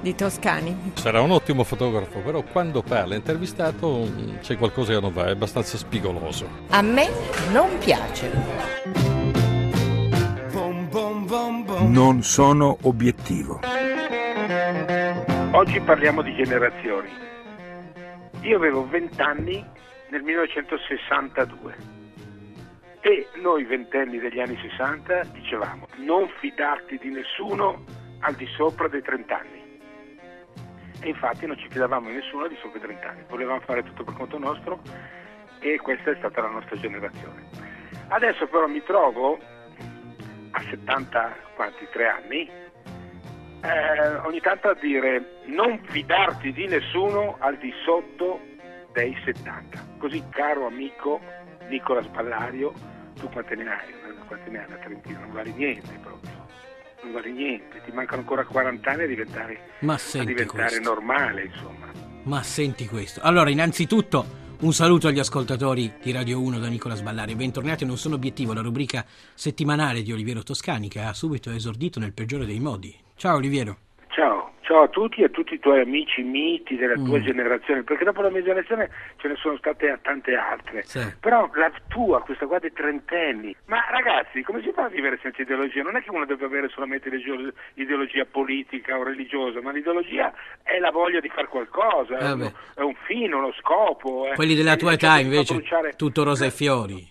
di Toscani. Sarà un ottimo fotografo, però quando parla intervistato mm, c'è qualcosa che non va, è abbastanza spigoloso. A me non piace. Non sono obiettivo. Oggi parliamo di generazioni. Io avevo 20 anni nel 1962 e noi ventenni degli anni 60 dicevamo non fidarti di nessuno al di sopra dei 30 anni e infatti non ci fidavamo di nessuno di sopra i 30 anni, volevamo fare tutto per conto nostro e questa è stata la nostra generazione. Adesso però mi trovo a 73 anni eh, ogni tanto a dire non fidarti di nessuno al di sotto dei 70. Così caro amico Nicola Spallario, tu quante ne hai? Quante ne hai una trentina? Non vale niente proprio non vale niente, ti mancano ancora 40 anni a diventare, Ma a diventare normale, insomma. Ma senti questo. Allora, innanzitutto un saluto agli ascoltatori di Radio 1 da Nicola Sballari. Bentornati a Non sono obiettivo, la rubrica settimanale di Oliviero Toscani che ha subito esordito nel peggiore dei modi. Ciao Oliviero. Ciao. A tutti e a tutti i tuoi amici miti della tua mm. generazione, perché dopo la mia generazione ce ne sono state tante altre. Sì. Però la tua, questa qua dei trentenni, ma ragazzi, come si fa a vivere senza ideologia? Non è che uno deve avere solamente ideologia politica o religiosa, ma l'ideologia è la voglia di fare qualcosa, eh è, un, è, un, fine, uno scopo. Eh. Quelli della tua età invece, bruciare... tutto rosa e fiori.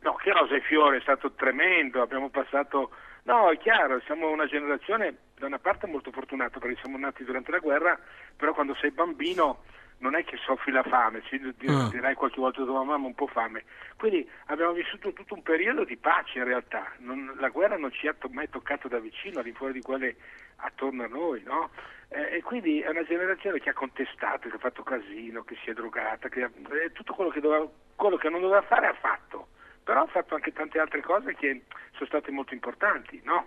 No, che rosa e fiori, è stato tremendo, abbiamo passato... No, è chiaro, siamo una generazione da una parte molto fortunato perché siamo nati durante la guerra, però quando sei bambino non è che soffri la fame, ci ah. dirai qualche volta tua mamma un po' fame. Quindi abbiamo vissuto tutto un periodo di pace in realtà, non, la guerra non ci ha mai toccato da vicino, al di fuori di quelle attorno a noi, no? eh, e quindi è una generazione che ha contestato, che ha fatto casino, che si è drogata, che ha, eh, tutto quello che, doveva, quello che non doveva fare ha fatto, però ha fatto anche tante altre cose che sono state molto importanti, no?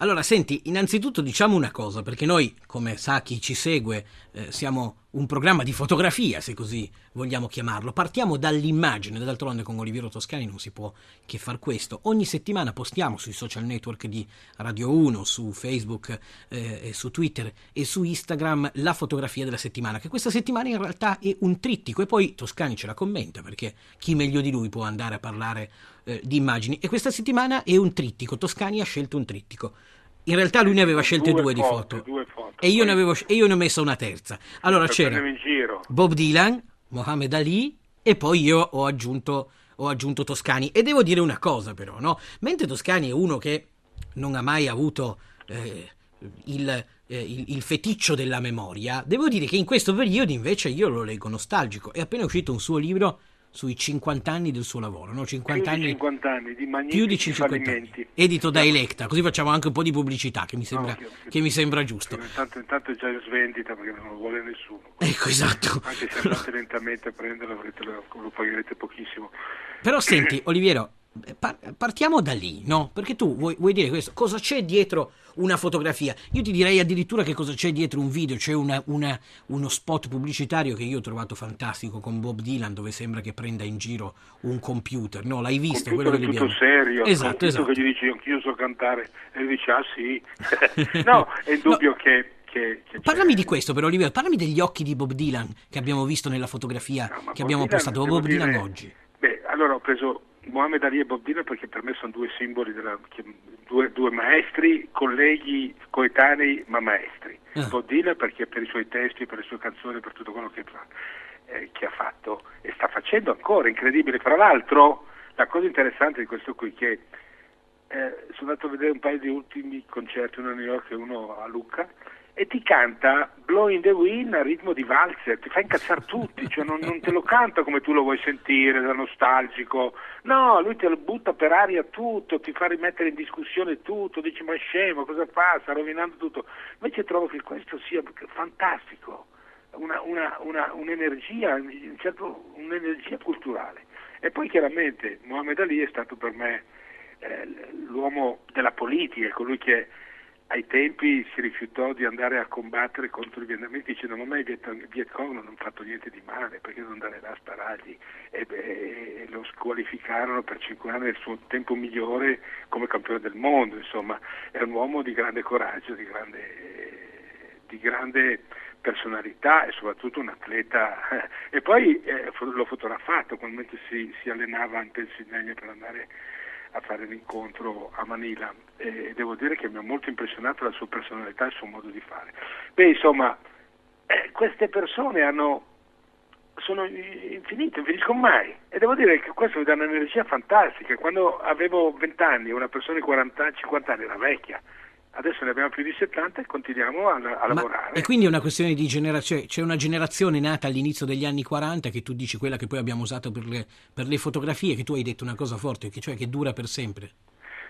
Allora, senti, innanzitutto diciamo una cosa, perché noi, come sa chi ci segue, eh, siamo un programma di fotografia, se così vogliamo chiamarlo. Partiamo dall'immagine, d'altronde con Oliviero Toscani non si può che far questo. Ogni settimana postiamo sui social network di Radio 1, su Facebook, eh, su Twitter e su Instagram la fotografia della settimana, che questa settimana in realtà è un trittico e poi Toscani ce la commenta, perché chi meglio di lui può andare a parlare eh, di immagini. E questa settimana è un trittico, Toscani ha scelto un trittico. In realtà lui ne aveva scelte due, due di foto. Due foto. E, io ne avevo, e io ne ho messo una terza. Allora c'era Bob Dylan, Mohamed Ali e poi io ho aggiunto, ho aggiunto Toscani. E devo dire una cosa però, no? Mentre Toscani è uno che non ha mai avuto eh, il, eh, il, il, feticcio della memoria, devo dire che in questo periodo invece io lo leggo nostalgico. È appena uscito un suo libro sui 50 anni del suo lavoro, no? 50 più anni, di 50 anni di più di 50 anni, edito da Electa, così facciamo anche un po' di pubblicità che mi sembra, no, che, che mi sembra giusto. Intanto, intanto, è già in svendita perché non lo vuole nessuno. Ecco, esatto. Anche se andate lentamente a prenderlo, lo, lo pagherete pochissimo. Però senti, Oliviero, partiamo da lì, no? Perché tu vuoi, vuoi, dire questo, cosa c'è dietro una fotografia? Io ti direi addirittura che cosa c'è dietro un video, c'è una, una, uno spot pubblicitario che io ho trovato fantastico con Bob Dylan dove sembra che prenda in giro un computer, no? L'hai visto? Quello che tutto abbiamo... serio, esatto, esatto. che gli dici anch'io so cantare e lui dice ah sì, no, è indubbio no. che che, che parlami di questo però Oliviero, parlami degli occhi di Bob Dylan che abbiamo visto nella fotografia no, che abbiamo Dylan, postato, Bob Dylan dire, oggi. Beh, allora ho preso Mohamed Ali e Bob Dylan perché per me sono due simboli, della, due, due, maestri, colleghi coetanei ma maestri. Uh. Bob Dylan perché per i suoi testi, per le sue canzoni, per tutto quello che fa, eh, che ha fatto e sta facendo ancora, incredibile. Fra l'altro la cosa interessante di questo qui è che eh, sono andato a vedere un paio di ultimi concerti, uno a New York e uno a Lucca, e ti canta Blowing the Wind a ritmo di valzer, ti fa incazzare tutti, cioè non, non, te lo canta come tu lo vuoi sentire, da nostalgico, no, lui te lo butta per aria tutto, ti fa rimettere in discussione tutto, dici ma è scemo, cosa fa, sta rovinando tutto, invece trovo che questo sia fantastico, una, una, una, un'energia, certo, un'energia culturale. E poi chiaramente Mohamed Ali è stato per me eh, l'uomo della politica, colui che ai tempi si rifiutò di andare a combattere contro i vietnamiti dicendo ma i Vietcong non hanno fatto niente di male, perché non andare là a sparargli? E, e, lo squalificarono per cinque anni nel suo tempo migliore come campione del mondo, insomma è un uomo di grande coraggio, di grande, di grande personalità e soprattutto un atleta. E poi eh, l'ho fotografato quando si, si allenava in Pennsylvania per andare a fare l'incontro a Manila e devo dire che mi ha molto impressionato la sua personalità e il suo modo di fare. Beh, insomma, eh, queste persone hanno, sono infinite, non finiscono mai e devo dire che questo mi dà un'energia fantastica. Quando avevo 20 anni, una persona di 40, 50 anni era vecchia adesso ne abbiamo più di 70 e continuiamo a, a lavorare. E quindi è una questione di generazione, c'è una generazione nata all'inizio degli anni 40 che tu dici quella che poi abbiamo usato per le, per le fotografie, che tu hai detto una cosa forte, che cioè che dura per sempre.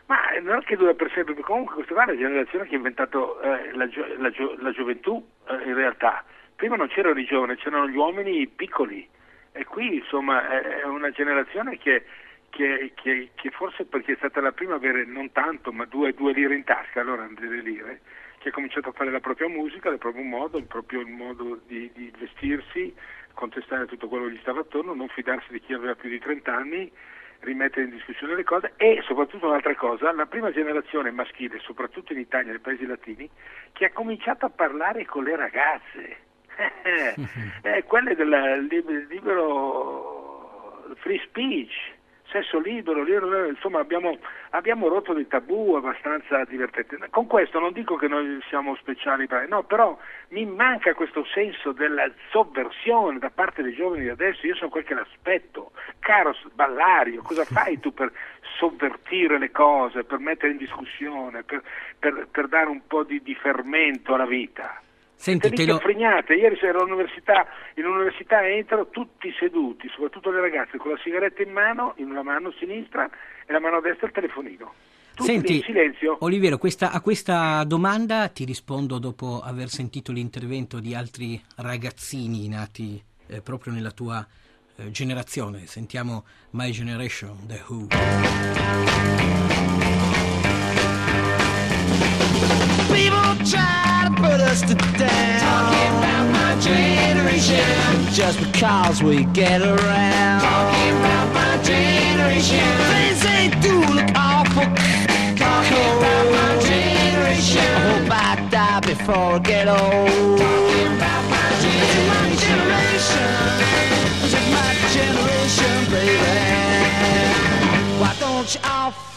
Ma non è che dura per sempre, perché comunque questa qua è la generazione che ha inventato eh, la, gio- la, gio- la, gioventù eh, in realtà. Prima non c'erano i giovani, c'erano gli uomini piccoli e qui insomma è una generazione che che, che, che, forse perché è stata la prima a avere non tanto, ma due, due lire in tasca, allora delle lire, che ha cominciato a fare la propria musica, il proprio modo, il proprio modo di, di vestirsi, contestare tutto quello che gli stava attorno, non fidarsi di chi aveva più di 30 anni, rimettere in discussione le cose e soprattutto un'altra cosa, la prima generazione maschile, soprattutto in Italia, nei paesi latini, che ha cominciato a parlare con le ragazze, eh, quelle del libero free speech sesso libero, libero insomma abbiamo, abbiamo, rotto dei tabù abbastanza divertenti. Con questo non dico che noi siamo speciali, no, però mi manca questo senso della sovversione da parte dei giovani di adesso, io sono quel che l'aspetto. Caro Ballario, cosa fai tu per sovvertire le cose, per mettere in discussione, per, per, per dare un po' di, di fermento alla vita? Senti, te lo... frignate. Ieri sera all'università, in università entrano tutti seduti, soprattutto le ragazze, con la sigaretta in mano, in una mano sinistra e la mano destra il telefonino. Tutti Senti, in silenzio. Oliviero, questa, a questa domanda ti rispondo dopo aver sentito l'intervento di altri ragazzini nati eh, proprio nella tua eh, generazione. Sentiamo My Generation, The Who. People try put us to down. Talking about my generation. Just because we get around. Talking about my generation. Things they do look awful. Talking about my generation. I hope I die before I get old. Talking about my generation. Just my generation, baby. Why don't you all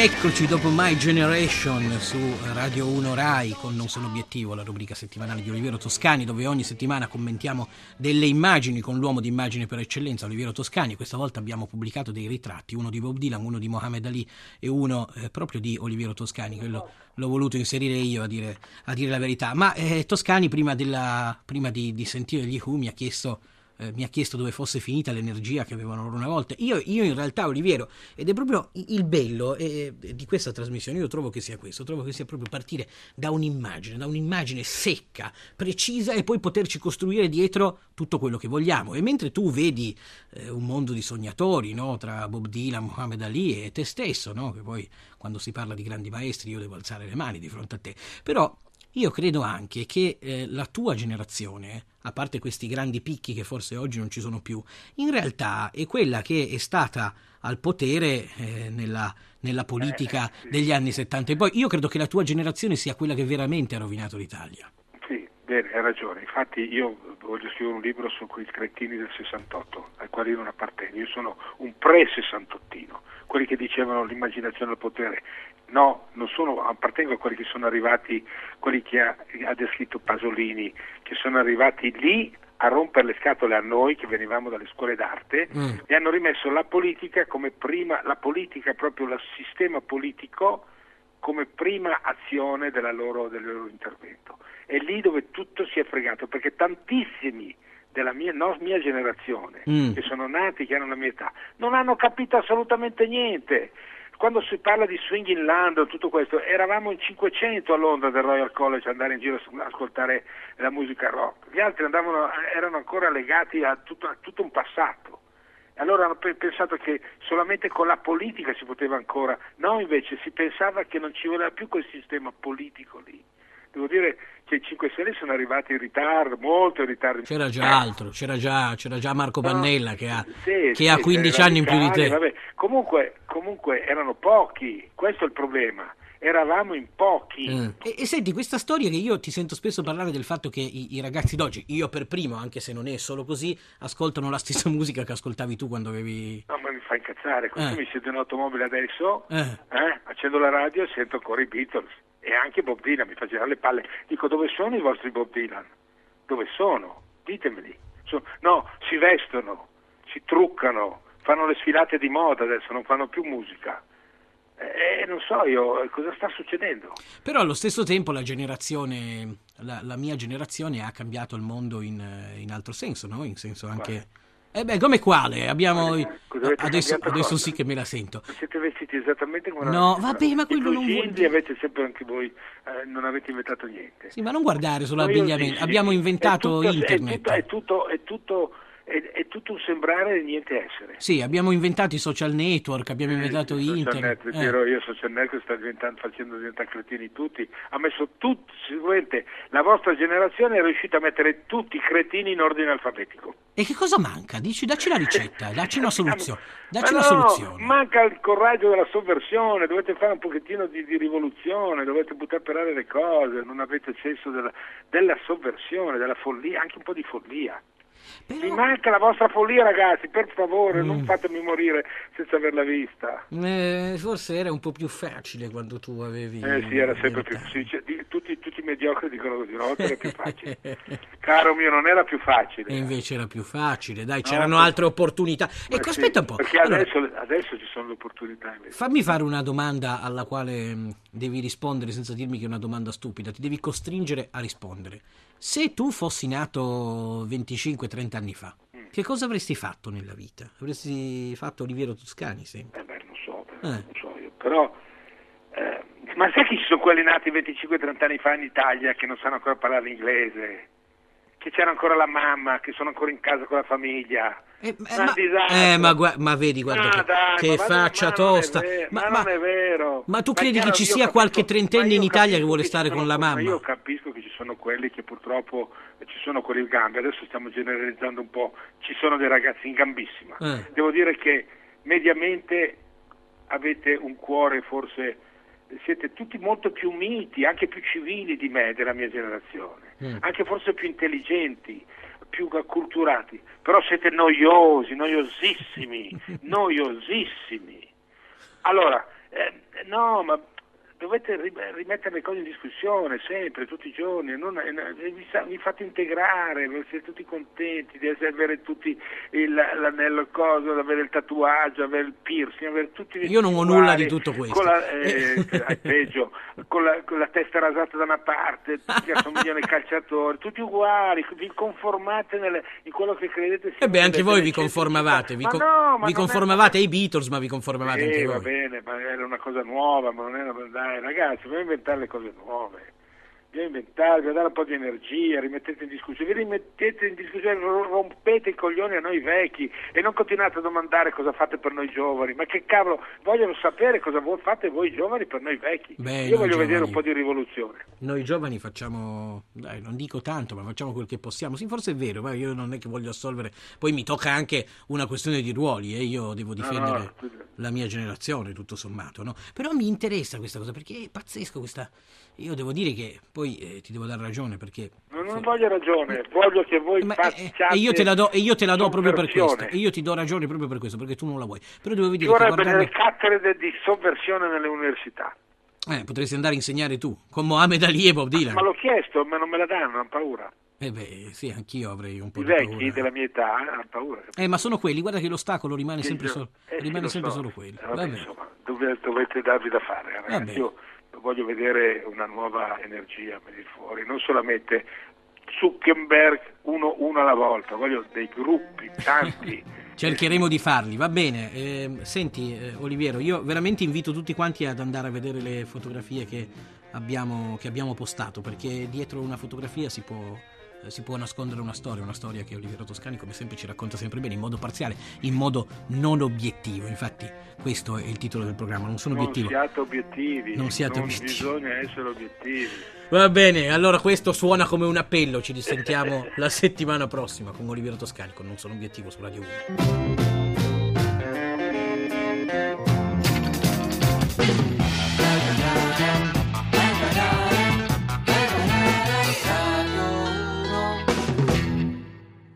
Rieccoci dopo My Generation su Radio 1 Rai con Non sono obiettivo, la rubrica settimanale di Oliviero Toscani, dove ogni settimana commentiamo delle immagini con l'uomo di immagine per eccellenza, Oliviero Toscani. Questa volta abbiamo pubblicato dei ritratti, uno di Bob Dylan, uno di Mohamed Ali e uno eh, proprio di Oliviero Toscani. Quello l'ho voluto inserire io a dire, a dire la verità. Ma eh, Toscani, prima, della, prima di, di sentire gli Who, mi ha chiesto eh, mi ha chiesto dove fosse finita l'energia che avevano loro una volta. Io, io in realtà, Oliviero, ed è proprio il bello eh, di questa trasmissione, io trovo che sia questo, trovo che sia proprio partire da un'immagine, da un'immagine secca, precisa e poi poterci costruire dietro tutto quello che vogliamo. E mentre tu vedi eh, un mondo di sognatori, no? tra Bob Dylan, Muhammad Ali e te stesso, no? che poi quando si parla di grandi maestri io devo alzare le mani di fronte a te, però io credo anche che eh, la tua generazione, a parte questi grandi picchi che forse oggi non ci sono più, in realtà è quella che è stata al potere eh, nella, nella, politica eh, degli anni 70 e poi. Io credo che la tua generazione sia quella che veramente ha rovinato l'Italia. Sì, bene, hai ragione. Infatti io voglio scrivere un libro su quei cretini del 68, ai quali non appartengo. Io sono un pre-sessantottino, quelli che dicevano l'immaginazione al potere No, non sono, appartengo a quelli che sono arrivati, quelli che ha, ha descritto Pasolini, che sono arrivati lì a rompere le scatole a noi che venivamo dalle scuole d'arte mm. e hanno rimesso la politica come prima, la politica, proprio il sistema politico come prima azione loro, del loro intervento. È lì dove tutto si è fregato, perché tantissimi della mia, no, mia generazione, Mm. che sono nati, che hanno la mia età, non hanno capito assolutamente niente. Quando si parla di swing in London, tutto questo, eravamo in 500 a Londra del Royal College ad andare in giro a ascoltare la musica rock. Gli altri andavano, erano ancora legati a tutto, a tutto un passato. Allora hanno pe- pensato che solamente con la politica si poteva ancora, no invece si pensava che non ci voleva più quel sistema politico lì. Devo dire che i 5 Stelle sono arrivati in ritardo, molto in ritardo. C'era già altro, c'era già, c'era già Marco No, Pannella che ha, Sì, che sì, ha 15 c'erano anni in più di te. vabbè. Comunque, comunque erano pochi, questo è il problema. Eravamo in pochi. Mm. E, e senti, questa storia che io ti sento spesso parlare del fatto che i, i ragazzi d'oggi, io per primo, anche se non è solo così, ascoltano la stessa musica che ascoltavi tu quando avevi... No, ma mi fa incazzare. Quando Eh. mi siedo in automobile adesso, Eh. eh, accendo la radio e sento ancora i Beatles. E anche Bob Dylan mi fa girare le palle. Dico, dove sono i vostri Bob Dylan? Dove sono? Ditemeli. So- no, si vestono, si truccano, fanno le sfilate di moda adesso, non fanno più musica. E non so io eh, cosa sta succedendo. Però allo stesso tempo la generazione, la, la mia generazione ha cambiato il mondo in, eh, in altro senso, no? In senso anche... Eh beh, come quale? Abbiamo... Avete Adesso, adesso sì che me la sento. Siete vestiti esattamente come No, vabbè, ma quello non vuol dire- avete sempre anche voi, eh, non avete inventato niente. Sì, ma non guardare sull'abbigliamento. Noiosissimi. Abbiamo inventato È tutto- internet. È tutto, è tutto, è tutto, è, è tutto un sembrare e niente essere. Sì, abbiamo inventato i social network, abbiamo inventato Social internet. network, eh. dirò io social network sta diventando, facendo diventare cretini tutti. Ha messo tutti, sicuramente la vostra generazione è riuscita a mettere tutti i cretini in ordine alfabetico. E che cosa manca? Dici, dacci la ricetta, dacci una soluzione. Dacci Ma una no, soluzione. manca il coraggio della sovversione, dovete fare un pochettino di, di rivoluzione, dovete buttare per aria le cose, non avete senso della, della sovversione, della follia, anche un po' di follia. Mi manca la vostra follia ragazzi, per favore, Mm. non fatemi morire senza averla vista. Eh, forse era un po' più facile quando tu avevi... Eh sì, era sempre più dice- di- tutti, tutti i mediocri dicono così, volta era più facile. Caro mio, non era più facile. E invece era più facile, dai, No, c'erano sì. altre opportunità. Eh Ecco, sì, aspetta un po'. Perché Allora, adesso, adesso ci sono le opportunità invece. fammi fare una domanda alla quale mh, devi rispondere senza dirmi che è una domanda stupida, ti devi costringere a rispondere. Se tu fossi nato 25-30 anni fa, Mm. che cosa avresti fatto nella vita? Avresti fatto Oliviero Toscani sempre? Eh beh, non so, Eh. non so io, però... eh, ma sai che ci sono quelli nati 25-30 anni fa in Italia che non sanno ancora parlare l'inglese? Che c'era ancora la mamma, che sono ancora in casa con la famiglia? Eh, Ma eh, ma gua- ma vedi, guarda Ah, che, dai, che ma- faccia tosta. vero, Ma, ma ma- non è vero. ma tu credi che chiaro, ci io sia capisco- qualche trentenne in Italia che vuole ci stare con la Ma mamma? io capisco che ci quelli che purtroppo ci sono quelli in gambe, adesso stiamo generalizzando un po', ci sono dei ragazzi in gambissima. Eh. Devo dire che mediamente avete un cuore forse siete tutti molto più miti, anche più civili di me, della mia generazione, Mm. anche forse più intelligenti, più acculturati, però siete noiosi, noiosissimi, noiosissimi. Allora, eh, no, ma dovete ri- rimettere le cose in discussione sempre, tutti i giorni, non- eh, vi, vi fate integrare, siete tutti contenti di avere tutti il- l'anello il coso, avere il tatuaggio, avere il piercing, avere tutti Io non ho nulla di tutto questo. Con la, eh, peggio, con la, con la testa rasata da una parte, tutti assomigliano ai calciatori, tutti uguali, vi conformate nelle- in quello che credete sia E beh, anche voi vi conformavate, vi, con- no, vi non è- conformavate ai Beatles, ma vi conformavate anche sì, voi. va bene, ma era una cosa nuova, ma non era dai ragazzi, bisogna inventare le cose nuove. Bisogna inventare, bisogna dare un po' di energia, rimettete in discussione, vi rimettete in discussione, ro- rompete i coglioni a noi vecchi e non continuate a domandare cosa fate per noi giovani, ma che cavolo, vogliono sapere cosa voi fate voi giovani per noi vecchi. Beh, Io noi voglio vedere giovani- un po' di rivoluzione. Noi giovani facciamo, dai, non dico tanto, ma facciamo quel che possiamo. Sì, forse è vero, ma io non è che voglio assolvere. Poi mi tocca anche una questione di ruoli e io devo difendere no, scusa. la mia generazione, tutto sommato, no? Però mi interessa questa cosa perché è pazzesco questa. Io devo dire che poi eh, ti devo dare ragione perché. Non, non voglio ragione, voglio che voi Ma, eh, facciate e io te la do, e io te la do proprio per questo. E io ti do ragione proprio per questo, perché tu non la vuoi. Però devo Ci dire che vorrebbe guardando. delle cattedre di sovversione nelle università. Eh, potresti andare a insegnare tu, con Mohamed Ali e Bob Dylan. Ma l'ho chiesto, ma non me la danno, hanno paura. Eh beh, sì, anch'io avrei un po' I di vecchi paura. della mia età hanno paura. Eh, ma sono quelli, guarda che l'ostacolo rimane sempre, solo, eh rimane sempre so. solo quello. Eh, vabbè, Vabbè. insomma, dove- dovete darvi da fare, ragazzi. Vabbè. Io voglio vedere una nuova energia venire fuori, non solamente Zuckerberg uno, uno alla volta, voglio dei gruppi, tanti. Cercheremo di farli, va bene. Eh, senti, eh, Oliviero, io veramente invito tutti quanti ad andare a vedere le fotografie che abbiamo, che abbiamo postato, perché dietro una fotografia si può, si può nascondere una storia, una storia che Oliviero Toscani, come sempre, ci racconta sempre bene, in modo parziale, in modo non obiettivo. Infatti, questo è il titolo del programma. Non sono non obiettivo. siate obiettivi, Non siate non obiettivi. bisogna essere obiettivi. Va bene, allora questo suona come un appello. Ci risentiamo la settimana prossima con Oliviero Toscani con Non sono obiettivo su Radio 1.